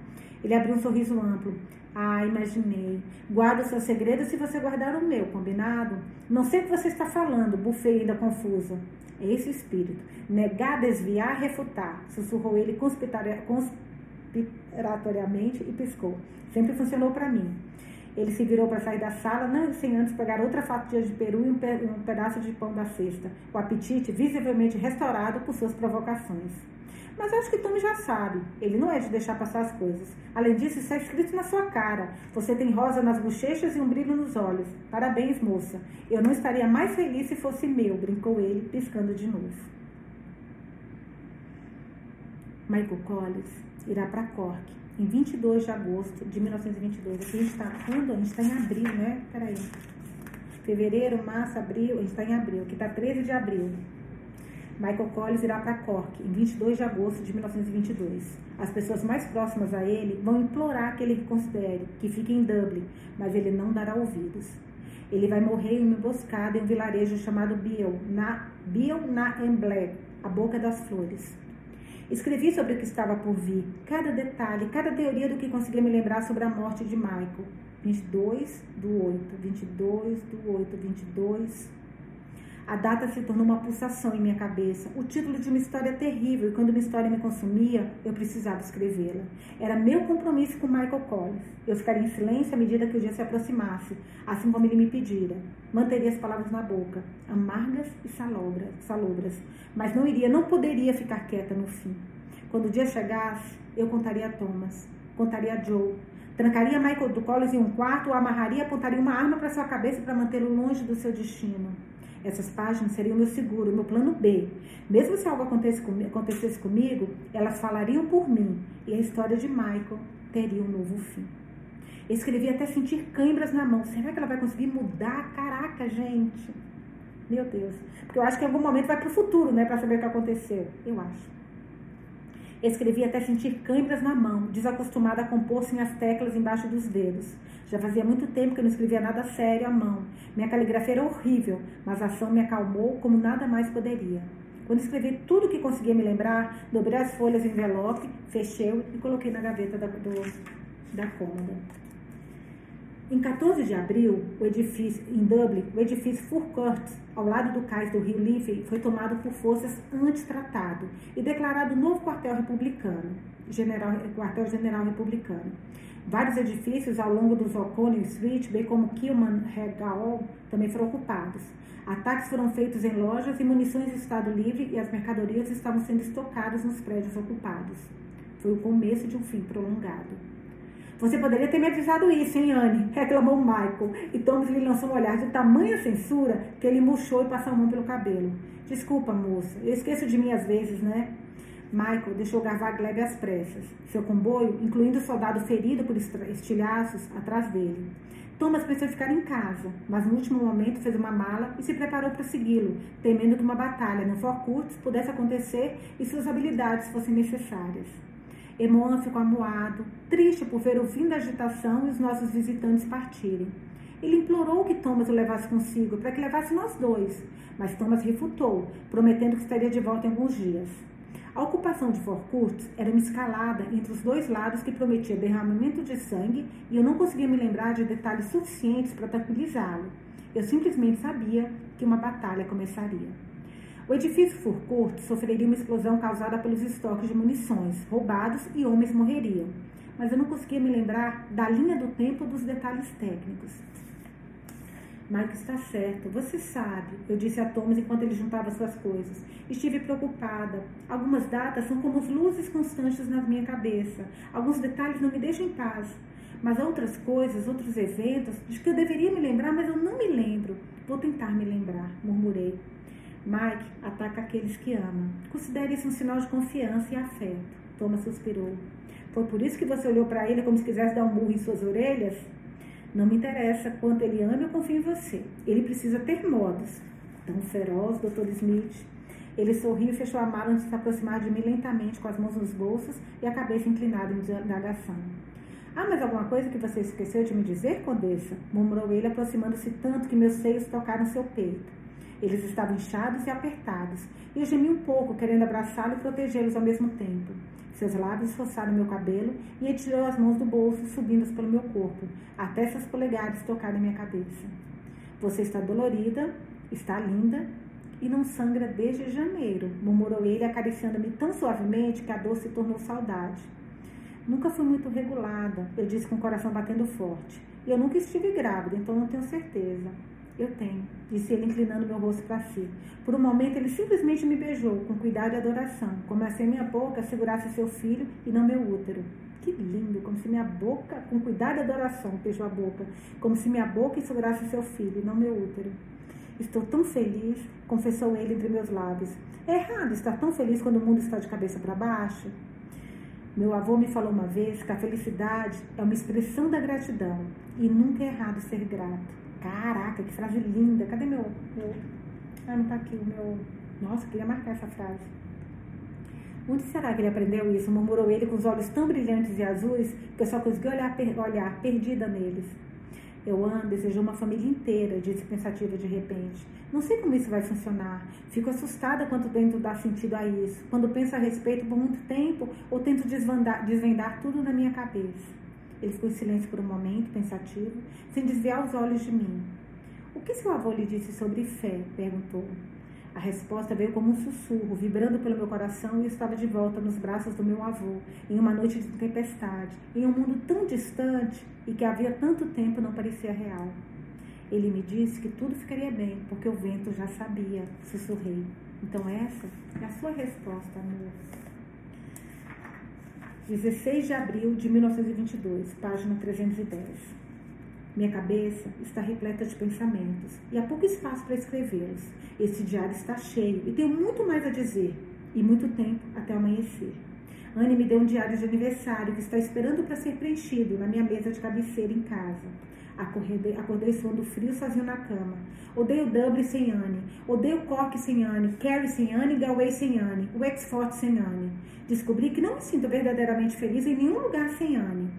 A: Ele abriu um sorriso amplo. Ah, imaginei. Guarda o seu segredo se você guardar o meu, combinado? Não sei o que você está falando, bufei ainda confusa. É esse espírito. Negar, desviar, refutar, sussurrou ele conspiratoriamente e piscou. Sempre funcionou para mim. Ele se virou para sair da sala, não sem antes pegar outra fatia de peru e um, pedaço de pão da cesta, o apetite visivelmente restaurado por suas provocações. Mas acho que Tommy já sabe. Ele não é de deixar passar as coisas. Além disso, isso é escrito na sua cara. Você tem rosa nas bochechas e um brilho nos olhos. Parabéns, moça. Eu não estaria mais feliz se fosse meu, brincou ele, piscando de novo. Michael Collins irá para Cork em 22 de agosto de 1922. Aqui a gente está quando? A gente está em abril, né? Peraí. Fevereiro, março, abril. A gente está em abril. Aqui está 13 de abril. Michael Collins irá para Cork em 22 de agosto de 1922. As pessoas mais próximas a ele vão implorar que ele reconsidere, que fique em Dublin, mas ele não dará ouvidos. Ele vai morrer em uma emboscada em um vilarejo chamado Biel, na Biel na Embleck, a boca das flores. Escrevi sobre o que estava por vir, cada detalhe, cada teoria do que conseguia me lembrar sobre a morte de Michael. 22 do 8, 22 do 8, 22 a data se tornou uma pulsação em minha cabeça, o título de uma história terrível, e quando uma história me consumia, eu precisava escrevê-la. Era meu compromisso com Michael Collins. Eu ficaria em silêncio à medida que o dia se aproximasse, assim como ele me pedira. Manteria as palavras na boca, amargas e salobras, salobras, mas não iria, não poderia ficar quieta no fim. Quando o dia chegasse, eu contaria a Thomas, contaria a Joe, trancaria Michael do Collins em um quarto, o amarraria apontaria uma arma para sua cabeça para mantê-lo longe do seu destino. Essas páginas seriam meu seguro, meu plano B. Mesmo se algo acontecesse comigo, elas falariam por mim e a história de Michael teria um novo fim. Escrevi até sentir câimbras na mão. Será que ela vai conseguir mudar? Caraca, gente. Meu Deus. Porque eu acho que em algum momento vai para o futuro, né? Para saber o que aconteceu. Eu acho. Escrevi até sentir câimbras na mão, desacostumada a compor sem as teclas embaixo dos dedos. Já fazia muito tempo que eu não escrevia nada sério à mão. Minha caligrafia era horrível, mas a ação me acalmou como nada mais poderia. Quando escrevi tudo que conseguia me lembrar, dobrei as folhas em envelope, fechei e coloquei na gaveta da, do, da cômoda. Em 14 de abril, o edifício, em Dublin, o edifício Fourcourt, ao lado do cais do rio Liffey, foi tomado por forças anti-tratado e declarado novo quartel republicano, general, quartel-general republicano. Vários edifícios ao longo dos O'Connell Street, bem como Kilman Hall, também foram ocupados. Ataques foram feitos em lojas e munições de estado livre e as mercadorias estavam sendo estocadas nos prédios ocupados. Foi o começo de um fim prolongado. Você poderia ter me avisado isso, hein, Anne? reclamou Michael. E Thomas lhe lançou um olhar de tamanha censura que ele murchou e passou a mão pelo cabelo. Desculpa, moça, eu esqueço de mim às vezes, né? Michael deixou gravar Gleb às pressas, seu comboio, incluindo o soldado ferido por estilhaços, atrás dele. Thomas pensou ficar em casa, mas no último momento fez uma mala e se preparou para segui-lo, temendo que uma batalha no Fort Curtis pudesse acontecer e suas habilidades fossem necessárias. Emona ficou amuado, triste por ver o fim da agitação e os nossos visitantes partirem. Ele implorou que Thomas o levasse consigo, para que levasse nós dois, mas Thomas refutou, prometendo que estaria de volta em alguns dias. A ocupação de Fort Curtis era uma escalada entre os dois lados que prometia derramamento de sangue e eu não conseguia me lembrar de detalhes suficientes para tranquilizá-lo. Eu simplesmente sabia que uma batalha começaria. O edifício Fort Curtis sofreria uma explosão causada pelos estoques de munições roubados e homens morreriam. Mas eu não conseguia me lembrar da linha do tempo dos detalhes técnicos. Mike está certo, você sabe, eu disse a Thomas enquanto ele juntava suas coisas. Estive preocupada. Algumas datas são como luzes constantes na minha cabeça. Alguns detalhes não me deixam em paz. Mas outras coisas, outros eventos, de que eu deveria me lembrar, mas eu não me lembro. Vou tentar me lembrar, murmurei. Mike ataca aqueles que ama. Considere isso um sinal de confiança e afeto. Thomas suspirou. Foi por isso que você olhou para ele como se quisesse dar um murro em suas orelhas? Não me interessa quanto ele ama, eu confio em você. Ele precisa ter modos. Tão feroz, Dr. Smith. Ele sorriu e fechou a mala antes de se aproximar de mim lentamente, com as mãos nos bolsos e a cabeça inclinada em indagação. Ah, mas alguma coisa que você esqueceu de me dizer, Condessa? murmurou ele, aproximando-se tanto que meus seios tocaram seu peito. Eles estavam inchados e apertados, e eu gemi um pouco, querendo abraçá-lo e protegê-los ao mesmo tempo. Seus lábios roçaram meu cabelo e ele tirou as mãos do bolso, subindo pelo meu corpo, até seus polegares tocarem minha cabeça. Você está dolorida, está linda e não sangra desde janeiro, murmurou ele, acariciando-me tão suavemente que a dor se tornou saudade. Nunca fui muito regulada, eu disse com o coração batendo forte. E eu nunca estive grávida, então não tenho certeza. Eu tenho, disse ele inclinando meu rosto para si. Por um momento ele simplesmente me beijou, com cuidado e adoração, como se a minha boca segurasse seu filho e não meu útero. Que lindo, como se minha boca, com cuidado e adoração, beijou a boca, como se minha boca segurasse seu filho e não meu útero. Estou tão feliz, confessou ele entre meus lábios. É errado estar tão feliz quando o mundo está de cabeça para baixo? Meu avô me falou uma vez que a felicidade é uma expressão da gratidão e nunca é errado ser grato. Caraca, que frase linda. Cadê meu. meu... Ah, não tá aqui o meu. Nossa, queria marcar essa frase. Onde será que ele aprendeu isso? Murmurou ele com os olhos tão brilhantes e azuis que eu só consegui olhar, per... olhar perdida neles. Eu amo, desejou uma família inteira, disse pensativa de repente. Não sei como isso vai funcionar. Fico assustada quando tento dar sentido a isso. Quando penso a respeito por muito tempo ou tento desvendar, desvendar tudo na minha cabeça. Ele ficou em silêncio por um momento, pensativo, sem desviar os olhos de mim. O que seu avô lhe disse sobre fé? perguntou. A resposta veio como um sussurro, vibrando pelo meu coração, e eu estava de volta nos braços do meu avô, em uma noite de tempestade, em um mundo tão distante e que havia tanto tempo não parecia real. Ele me disse que tudo ficaria bem, porque o vento já sabia, sussurrei. Então essa é a sua resposta, amor. 16 de abril de 1922, página 310. Minha cabeça está repleta de pensamentos e há pouco espaço para escrevê-los. Esse diário está cheio e tenho muito mais a dizer e muito tempo até amanhecer. Anne me deu um diário de aniversário que está esperando para ser preenchido na minha mesa de cabeceira em casa. Acordei, suando frio sozinho na cama. Odeio Dublin sem Anne. Odeio Cork sem Anne. Kerry sem Anne. Galway sem Anne. Wexford sem Anne. Descobri que não me sinto verdadeiramente feliz em nenhum lugar sem Anne.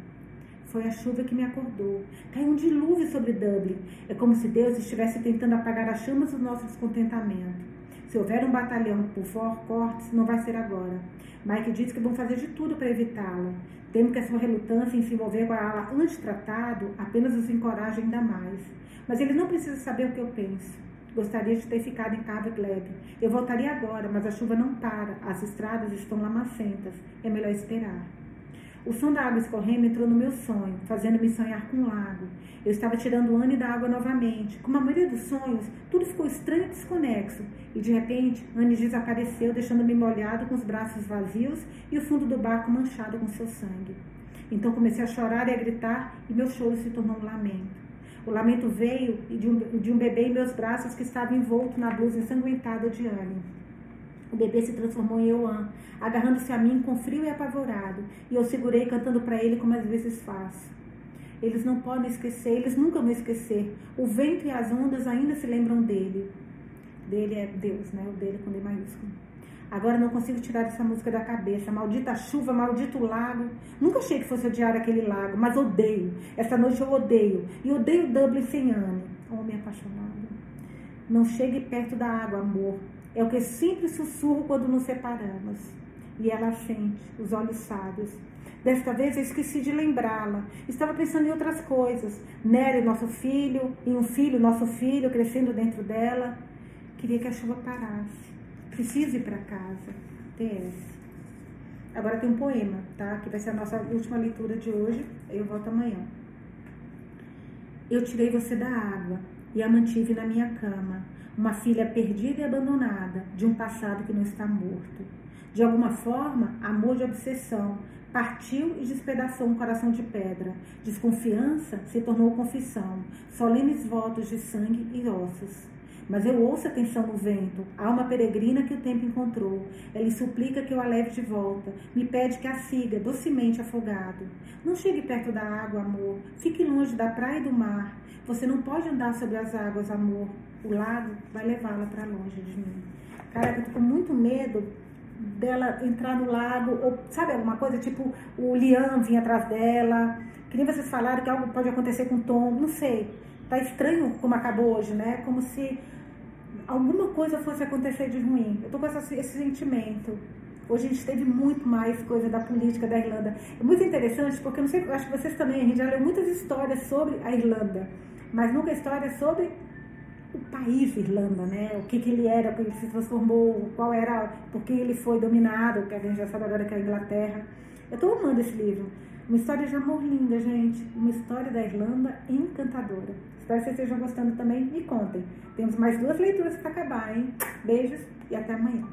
A: Foi a chuva que me acordou. Caiu um dilúvio sobre Dublin. É como se Deus estivesse tentando apagar as chamas do nosso descontentamento. Se houver um batalhão por Cortes, não vai ser agora. Mike disse que vão fazer de tudo para evitá-la. Temo que a sua relutância em se envolver com a ala antitratado apenas os encoraje ainda mais. Mas ele não precisa saber o que eu penso. Gostaria de ter ficado em Cabo Glebe. Eu voltaria agora, mas a chuva não para. As estradas estão lamacentas. É melhor esperar. O som da água escorrendo entrou no meu sonho, fazendo-me sonhar com um lago. Eu estava tirando o Anne da água novamente. Como a maioria dos sonhos, tudo ficou estranho e desconexo. E de repente, Anne desapareceu, deixando-me molhado com os braços vazios e o fundo do barco manchado com seu sangue. Então comecei a chorar e a gritar e meu choro se tornou um lamento. O lamento veio de um, de um bebê em meus braços que estava envolto na blusa ensanguentada de Anne. O bebê se transformou em Euan, agarrando-se a mim com frio e apavorado, e eu segurei cantando para ele como às vezes faço. Eles não podem esquecer, eles nunca vão esquecer. O vento e as ondas ainda se lembram dele. Dele é Deus, né? O dele com D maiúsculo. Agora não consigo tirar essa música da cabeça. Maldita chuva, maldito lago. Nunca achei que fosse odiar aquele lago, mas odeio. Essa noite eu odeio. E odeio Dublin sem Anne. Homem apaixonado. Não chegue perto da água, amor. É o que sempre sussurro quando nos separamos. E ela sente, os olhos sábios. Desta vez eu esqueci de lembrá-la. Estava pensando em outras coisas. Nery, nosso filho, em um filho, nosso filho, crescendo dentro dela. Queria que a chuva parasse. Preciso ir para casa. TS. Agora tem um poema, tá? Que vai ser a nossa última leitura de hoje. Eu volto amanhã. Eu tirei você da água e a mantive na minha cama. Uma filha perdida e abandonada de um passado que não está morto. De alguma forma, amor de obsessão, Partiu e despedaçou um coração de pedra. Desconfiança se tornou confissão, solenes votos de sangue e ossos. Mas eu ouço a tensão no vento, alma peregrina que o tempo encontrou. Ele suplica que eu a leve de volta, me pede que a siga, docemente afogado. Não chegue perto da água, amor. Fique longe da praia e do mar. Você não pode andar sobre as águas, amor. O lago vai levá-la para longe de mim. Cara, eu tô com muito medo dela entrar no lago, ou sabe alguma coisa, tipo o Liam vinha atrás dela, que nem vocês falaram que algo pode acontecer com o Tom, não sei. Tá estranho como acabou hoje, né? Como se alguma coisa fosse acontecer de ruim. Eu tô com essa, esse sentimento. Hoje a gente teve muito mais coisa da política da Irlanda. É muito interessante porque eu não sei, acho que vocês também, a gente já leu muitas histórias sobre a Irlanda, mas nunca histórias sobre o país Irlanda, né? O que, que ele era, como ele se transformou, qual era, por que ele foi dominado, que a gente já sabe agora que é a Inglaterra. Eu estou amando esse livro. Uma história de amor linda, gente. Uma história da Irlanda encantadora. Espero que vocês estejam gostando também. Me contem. Temos mais duas leituras para acabar, hein? Beijos e até amanhã.